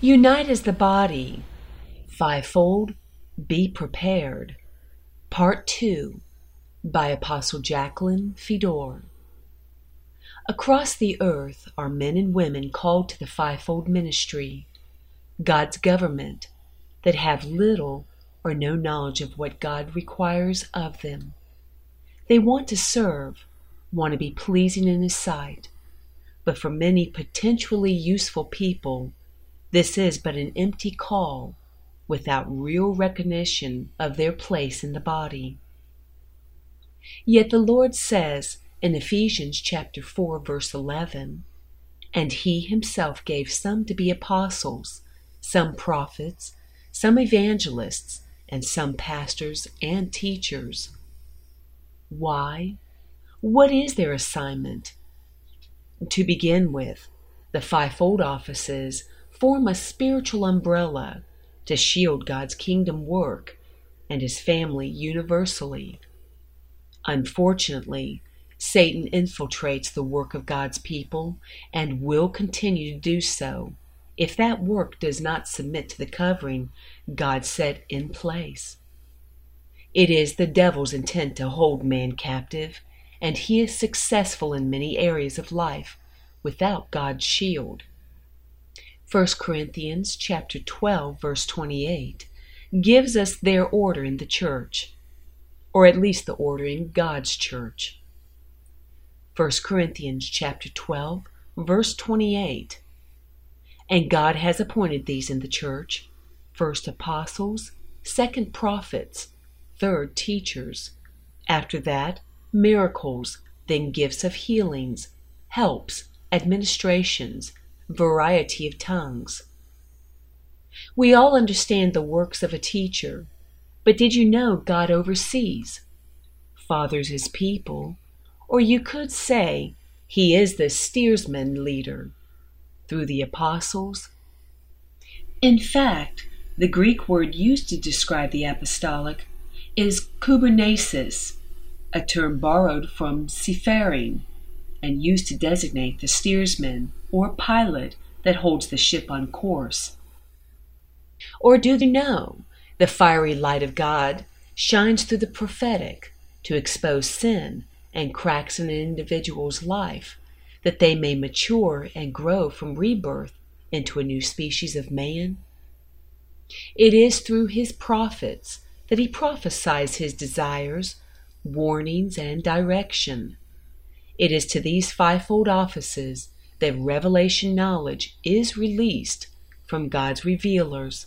Unite as the body. Fivefold, be prepared. Part 2 by Apostle Jacqueline Fedor. Across the earth are men and women called to the fivefold ministry, God's government, that have little or no knowledge of what God requires of them. They want to serve, want to be pleasing in His sight, but for many potentially useful people, this is but an empty call without real recognition of their place in the body. Yet the Lord says in Ephesians chapter 4 verse 11, and he himself gave some to be apostles, some prophets, some evangelists, and some pastors and teachers. Why? What is their assignment? To begin with, the fivefold offices form a spiritual umbrella to shield God's kingdom work and his family universally. Unfortunately, Satan infiltrates the work of God's people and will continue to do so if that work does not submit to the covering God set in place. It is the devil's intent to hold man captive and he is successful in many areas of life without God's shield. 1 Corinthians chapter 12 verse 28 gives us their order in the church, or at least the order in God's church. 1 Corinthians chapter 12 verse 28 And God has appointed these in the church, first apostles, second prophets, third teachers, after that miracles, then gifts of healings, helps, administrations, variety of tongues. We all understand the works of a teacher, but did you know God oversees, fathers his people, or you could say he is the steersman leader through the apostles? In fact, the Greek word used to describe the apostolic is kubernesis, a term borrowed from seafaring and used to designate the steersman or pilot that holds the ship on course. Or do they know the fiery light of God shines through the prophetic to expose sin and cracks in an individual's life that they may mature and grow from rebirth into a new species of man? It is through his prophets that he prophesies his desires warnings, and direction. It is to these fivefold offices that revelation knowledge is released from God's revealers,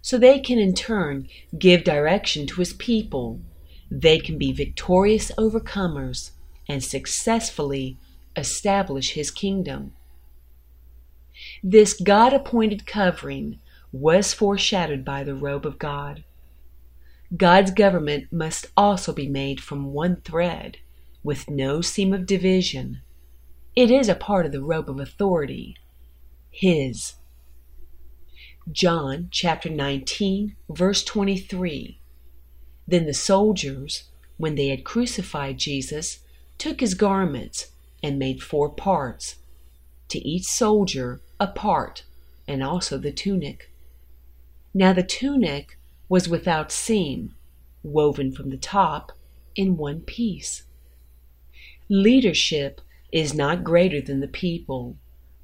so they can in turn give direction to His people. They can be victorious overcomers and successfully establish His kingdom. This God appointed covering was foreshadowed by the robe of God. God's government must also be made from one thread, with no seam of division. It is a part of the robe of authority, His. John chapter 19, verse 23. Then the soldiers, when they had crucified Jesus, took his garments and made four parts, to each soldier a part, and also the tunic. Now the tunic was without seam, woven from the top in one piece. Leadership is not greater than the people,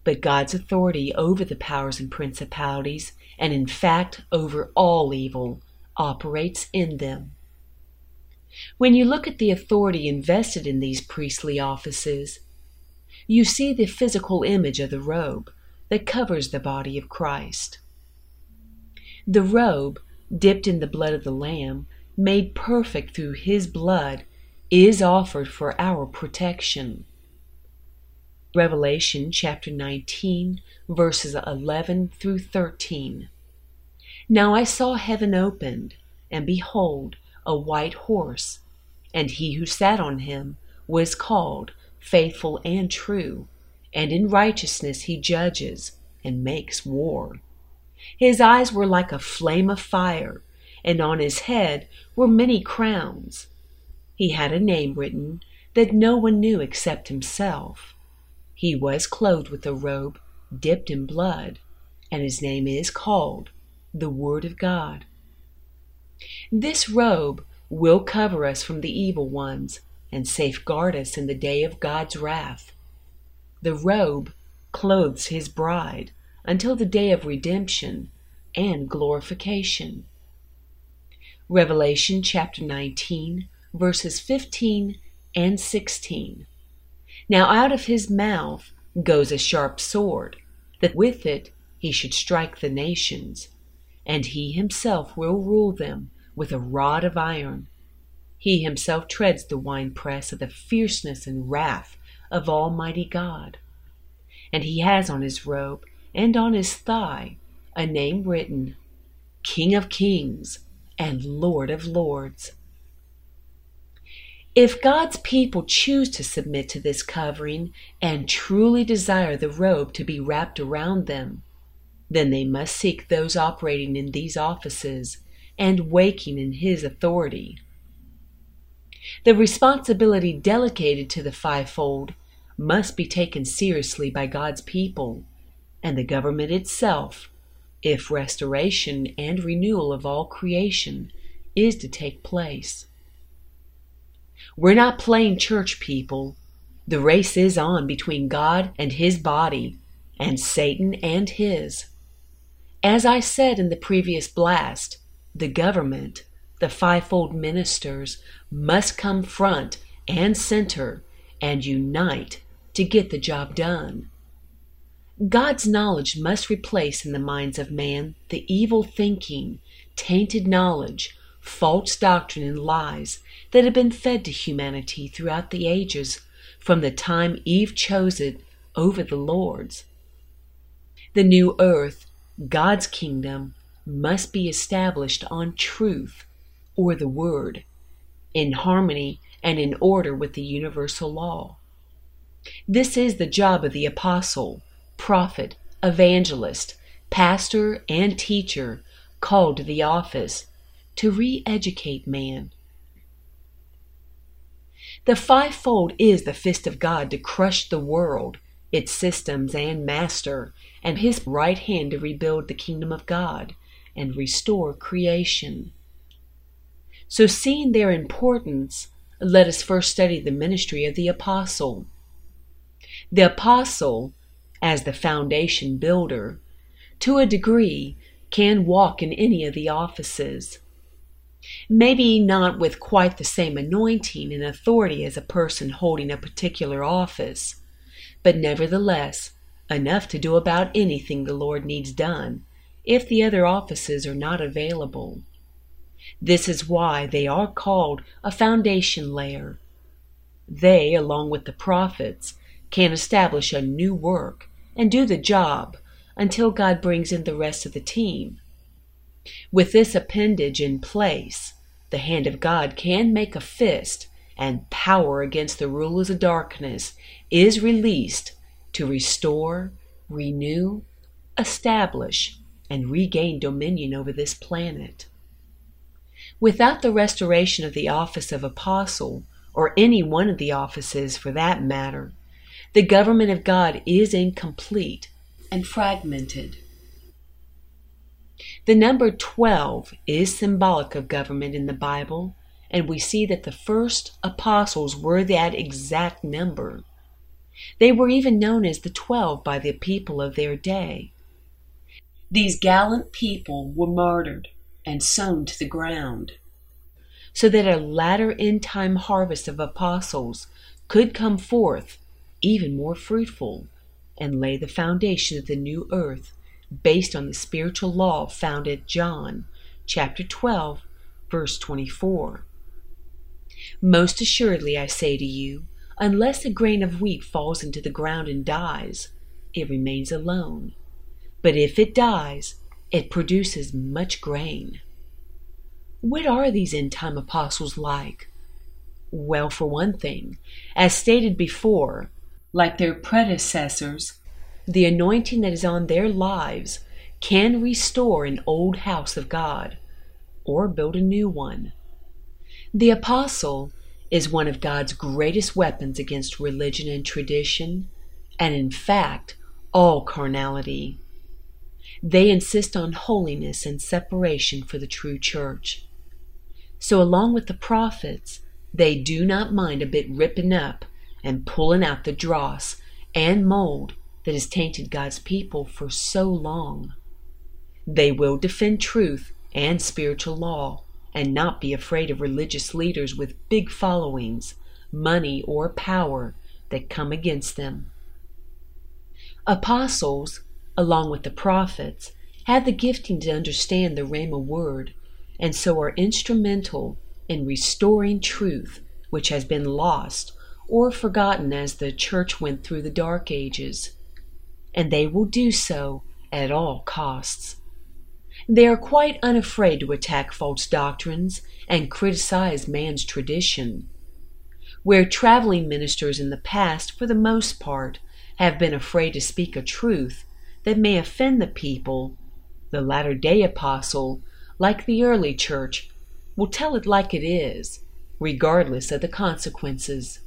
but God's authority over the powers and principalities, and in fact over all evil, operates in them. When you look at the authority invested in these priestly offices, you see the physical image of the robe that covers the body of Christ. The robe dipped in the blood of the Lamb, made perfect through his blood, is offered for our protection. Revelation chapter 19, verses 11 through 13. Now I saw heaven opened, and behold, a white horse, and he who sat on him was called Faithful and True, and in righteousness he judges and makes war. His eyes were like a flame of fire, and on his head were many crowns. He had a name written that no one knew except himself. He was clothed with a robe dipped in blood, and his name is called the Word of God. This robe will cover us from the evil ones and safeguard us in the day of God's wrath. The robe clothes his bride until the day of redemption and glorification. Revelation chapter 19, verses 15 and 16. Now out of his mouth goes a sharp sword, that with it he should strike the nations, and he himself will rule them with a rod of iron. He himself treads the winepress of the fierceness and wrath of Almighty God. And he has on his robe and on his thigh a name written King of Kings and Lord of Lords. If God's people choose to submit to this covering and truly desire the robe to be wrapped around them, then they must seek those operating in these offices and waking in His authority. The responsibility delegated to the fivefold must be taken seriously by God's people and the government itself if restoration and renewal of all creation is to take place. We're not playing church people. The race is on between God and His body, and Satan and His. As I said in the previous blast, the government, the fivefold ministers, must come front and center and unite to get the job done. God's knowledge must replace in the minds of man the evil thinking, tainted knowledge, false doctrine, and lies that have been fed to humanity throughout the ages from the time Eve chose it over the Lord's. The new earth, God's kingdom, must be established on truth, or the Word, in harmony and in order with the universal law. This is the job of the apostle, prophet, evangelist, pastor, and teacher called to the office to re educate man. The fivefold is the fist of God to crush the world, its systems and master, and his right hand to rebuild the kingdom of God and restore creation. So, seeing their importance, let us first study the ministry of the apostle. The apostle, as the foundation builder, to a degree, can walk in any of the offices. Maybe not with quite the same anointing and authority as a person holding a particular office, but nevertheless enough to do about anything the Lord needs done if the other offices are not available. This is why they are called a foundation layer. They, along with the prophets, can establish a new work and do the job until God brings in the rest of the team. With this appendage in place, the hand of God can make a fist, and power against the rulers of darkness is released to restore, renew, establish, and regain dominion over this planet. Without the restoration of the office of apostle, or any one of the offices for that matter, the government of God is incomplete and fragmented. The number 12 is symbolic of government in the Bible, and we see that the first apostles were that exact number. They were even known as the Twelve by the people of their day. These gallant people were martyred and sown to the ground, so that a latter end time harvest of apostles could come forth even more fruitful and lay the foundation of the new earth based on the spiritual law found at John chapter 12 verse 24. Most assuredly I say to you, unless a grain of wheat falls into the ground and dies, it remains alone but if it dies, it produces much grain. What are these end time apostles like? Well, for one thing, as stated before, like their predecessors, the anointing that is on their lives can restore an old house of God or build a new one. The apostle is one of God's greatest weapons against religion and tradition, and in fact, all carnality. They insist on holiness and separation for the true church. So, along with the prophets, they do not mind a bit ripping up and pulling out the dross and mold that has tainted God's people for so long. They will defend truth and spiritual law and not be afraid of religious leaders with big followings, money, or power that come against them. Apostles, along with the prophets, have the gifting to understand the Rhema word and so are instrumental in restoring truth which has been lost or forgotten as the church went through the dark ages. And they will do so at all costs. They are quite unafraid to attack false doctrines and criticize man's tradition. Where traveling ministers in the past, for the most part, have been afraid to speak a truth that may offend the people, the latter day apostle, like the early church, will tell it like it is, regardless of the consequences.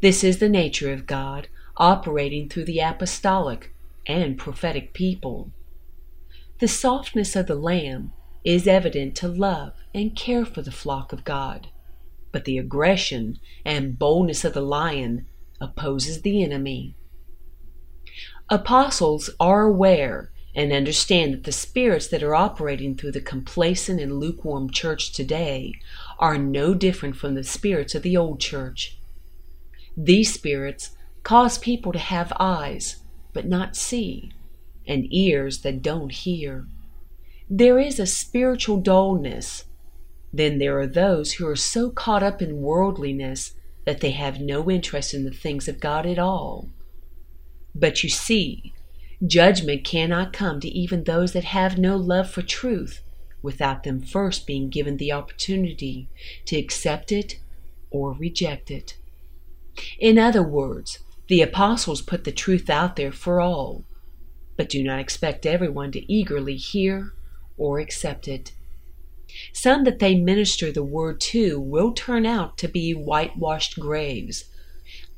This is the nature of God operating through the apostolic and prophetic people. The softness of the lamb is evident to love and care for the flock of God, but the aggression and boldness of the lion opposes the enemy. Apostles are aware and understand that the spirits that are operating through the complacent and lukewarm church today are no different from the spirits of the old church. These spirits cause people to have eyes but not see, and ears that don't hear. There is a spiritual dullness. Then there are those who are so caught up in worldliness that they have no interest in the things of God at all. But you see, judgment cannot come to even those that have no love for truth without them first being given the opportunity to accept it or reject it. In other words, the apostles put the truth out there for all, but do not expect everyone to eagerly hear or accept it. Some that they minister the word to will turn out to be whitewashed graves,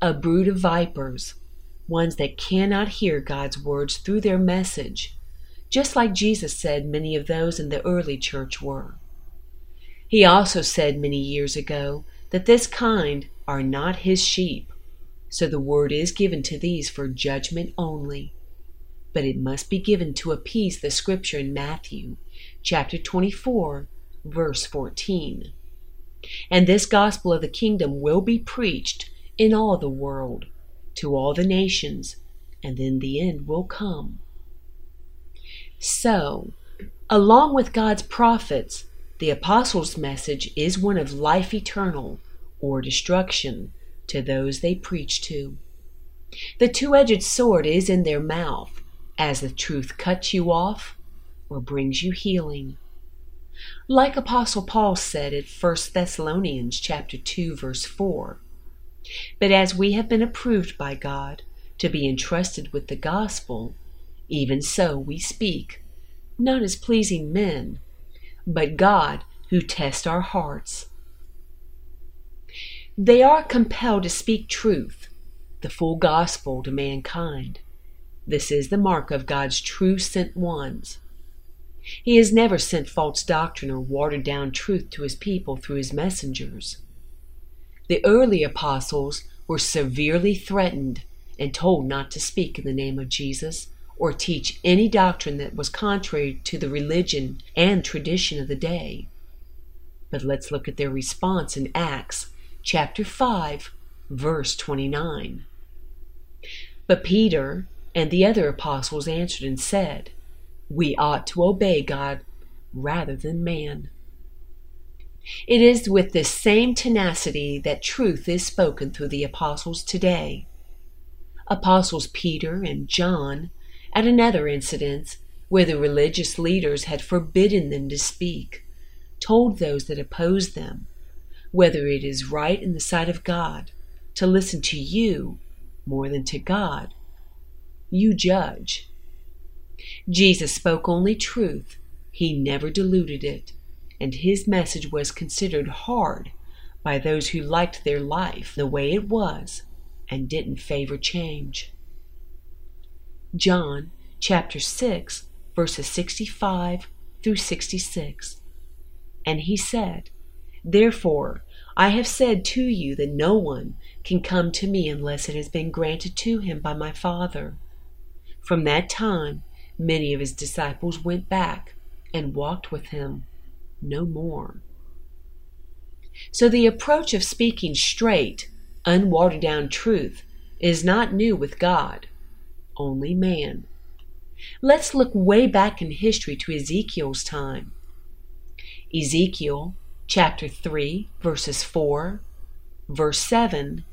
a brood of vipers, ones that cannot hear God's words through their message, just like Jesus said many of those in the early church were. He also said many years ago that this kind are not his sheep, so the word is given to these for judgment only. But it must be given to appease the scripture in Matthew chapter 24, verse 14. And this gospel of the kingdom will be preached in all the world, to all the nations, and then the end will come. So, along with God's prophets, the apostles' message is one of life eternal or destruction to those they preach to. The two edged sword is in their mouth, as the truth cuts you off or brings you healing. Like Apostle Paul said at 1 Thessalonians chapter 2 verse 4, but as we have been approved by God to be entrusted with the gospel, even so we speak, not as pleasing men, but God who tests our hearts. They are compelled to speak truth, the full gospel to mankind. This is the mark of God's true sent ones. He has never sent false doctrine or watered down truth to his people through his messengers. The early apostles were severely threatened and told not to speak in the name of Jesus or teach any doctrine that was contrary to the religion and tradition of the day. But let's look at their response in Acts chapter 5, verse 29. But Peter and the other apostles answered and said, We ought to obey God rather than man. It is with this same tenacity that truth is spoken through the apostles today. Apostles Peter and John, at another incident where the religious leaders had forbidden them to speak, told those that opposed them whether it is right in the sight of God to listen to you more than to God. You judge. Jesus spoke only truth, he never diluted it and his message was considered hard by those who liked their life the way it was and didn't favor change. John chapter 6, verses 65 through 66. And he said, Therefore, I have said to you that no one can come to me unless it has been granted to him by my Father. From that time, many of his disciples went back and walked with him no more. So the approach of speaking straight, unwatered down truth is not new with God, only man. Let's look way back in history to Ezekiel's time. Ezekiel chapter 3, verses 4, verse 7,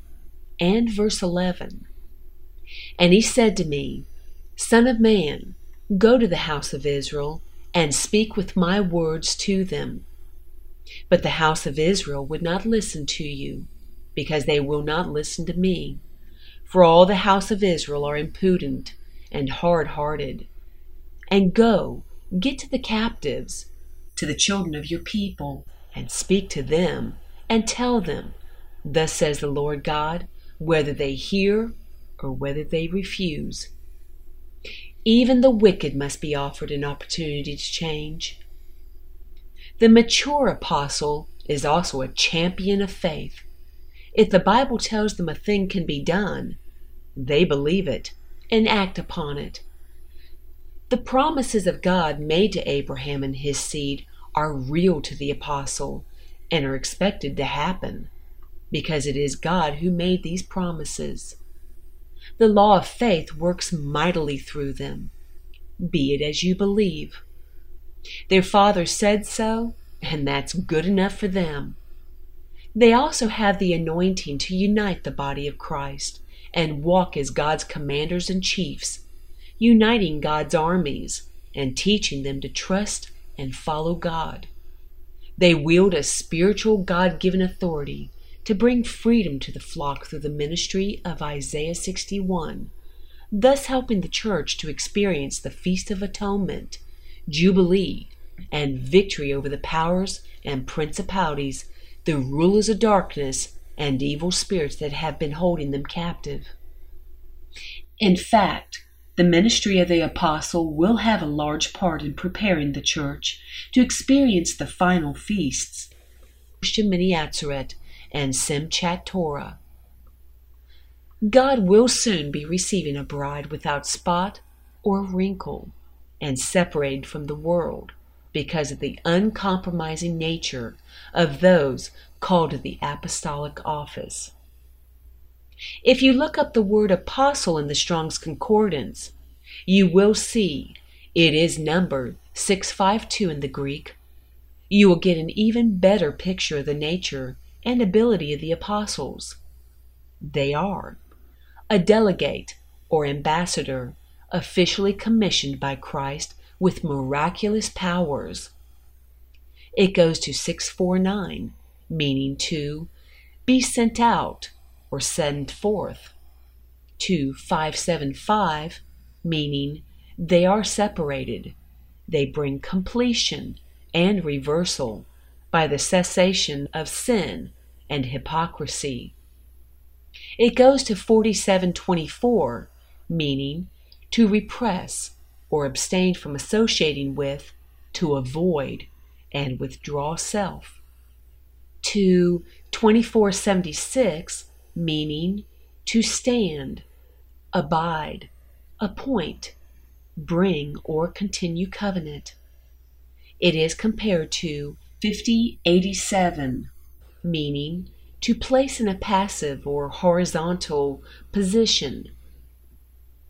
and verse 11. And he said to me, Son of man, go to the house of Israel and speak with my words to them. But the house of Israel would not listen to you, because they will not listen to me. For all the house of Israel are impudent and hard hearted. And go, get to the captives, to the children of your people, and speak to them, and tell them, Thus says the Lord God, whether they hear or whether they refuse. Even the wicked must be offered an opportunity to change. The mature apostle is also a champion of faith. If the Bible tells them a thing can be done, they believe it and act upon it. The promises of God made to Abraham and his seed are real to the apostle and are expected to happen because it is God who made these promises. The law of faith works mightily through them. Be it as you believe. Their father said so, and that's good enough for them. They also have the anointing to unite the body of Christ and walk as God's commanders and chiefs, uniting God's armies and teaching them to trust and follow God. They wield a spiritual God given authority to bring freedom to the flock through the ministry of Isaiah 61, thus helping the church to experience the Feast of Atonement, Jubilee, and victory over the powers and principalities, the rulers of darkness, and evil spirits that have been holding them captive. In fact, the ministry of the apostle will have a large part in preparing the church to experience the final feasts, Shemini Atzeret and Simchat Torah. God will soon be receiving a bride without spot or wrinkle and separated from the world because of the uncompromising nature of those called to the apostolic office. If you look up the word apostle in the Strong's Concordance, you will see it is number 652 in the Greek. You will get an even better picture of the nature and ability of the apostles. They are a delegate or ambassador officially commissioned by Christ with miraculous powers. It goes to 649, meaning to be sent out or send forth, to 575, meaning they are separated. They bring completion and reversal by the cessation of sin and hypocrisy. It goes to 4724, meaning to repress or abstain from associating with, to avoid, and withdraw self. To 2476, meaning to stand, abide, appoint, bring, or continue covenant. It is compared to 5087, meaning to place in a passive or horizontal position.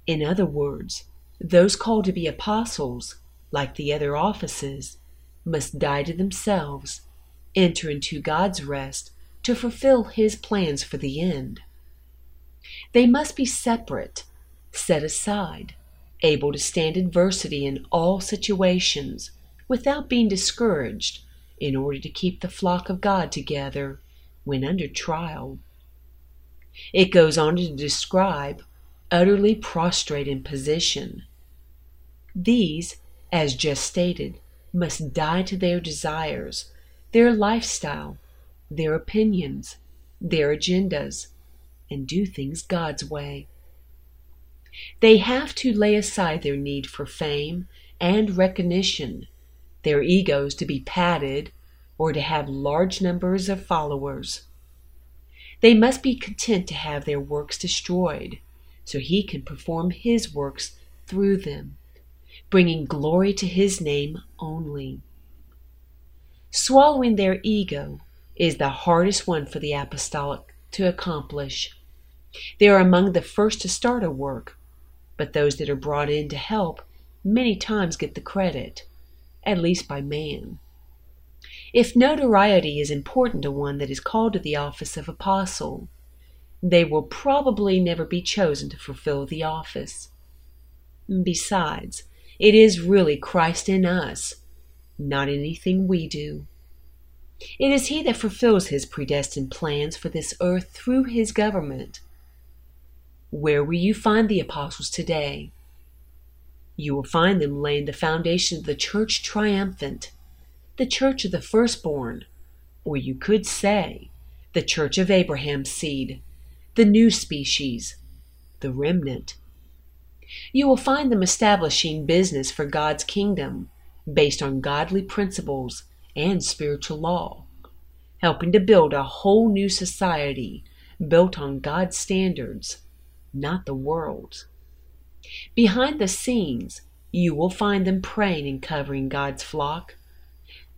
In other words, those called to be apostles, like the other offices, must die to themselves, enter into God's rest to fulfill His plans for the end. They must be separate, set aside, able to stand adversity in all situations without being discouraged in order to keep the flock of God together when under trial. It goes on to describe utterly prostrate in position, these, as just stated, must die to their desires, their lifestyle, their opinions, their agendas, and do things God's way. They have to lay aside their need for fame and recognition, their egos to be patted, or to have large numbers of followers. They must be content to have their works destroyed, so he can perform his works through them, bringing glory to his name only. Swallowing their ego is the hardest one for the apostolic to accomplish. They are among the first to start a work, but those that are brought in to help many times get the credit, at least by man. If notoriety is important to one that is called to the office of apostle, they will probably never be chosen to fulfill the office. Besides, it is really Christ in us, not anything we do. It is He that fulfills His predestined plans for this earth through His government. Where will you find the apostles today? You will find them laying the foundation of the church triumphant, the church of the firstborn, or you could say, the church of Abraham's seed, the new species, the remnant. You will find them establishing business for God's kingdom based on godly principles and spiritual law, helping to build a whole new society built on God's standards, not the world's. Behind the scenes, you will find them praying and covering God's flock,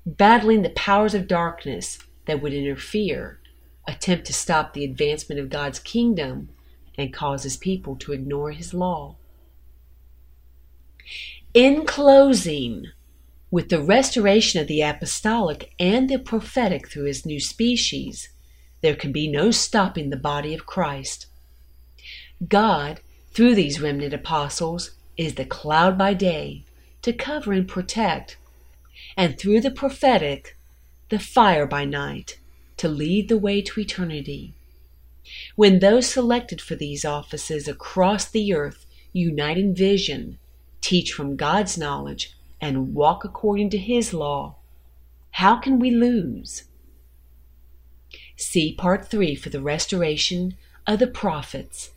battling the powers of darkness that would interfere, attempt to stop the advancement of God's kingdom, and cause his people to ignore his law. In closing, with the restoration of the apostolic and the prophetic through his new species, there can be no stopping the body of Christ. God, through these remnant apostles, is the cloud by day to cover and protect, and through the prophetic, the fire by night to lead the way to eternity. When those selected for these offices across the earth unite in vision, teach from God's knowledge, and walk according to His law, how can we lose? See Part 3 for the restoration of the prophets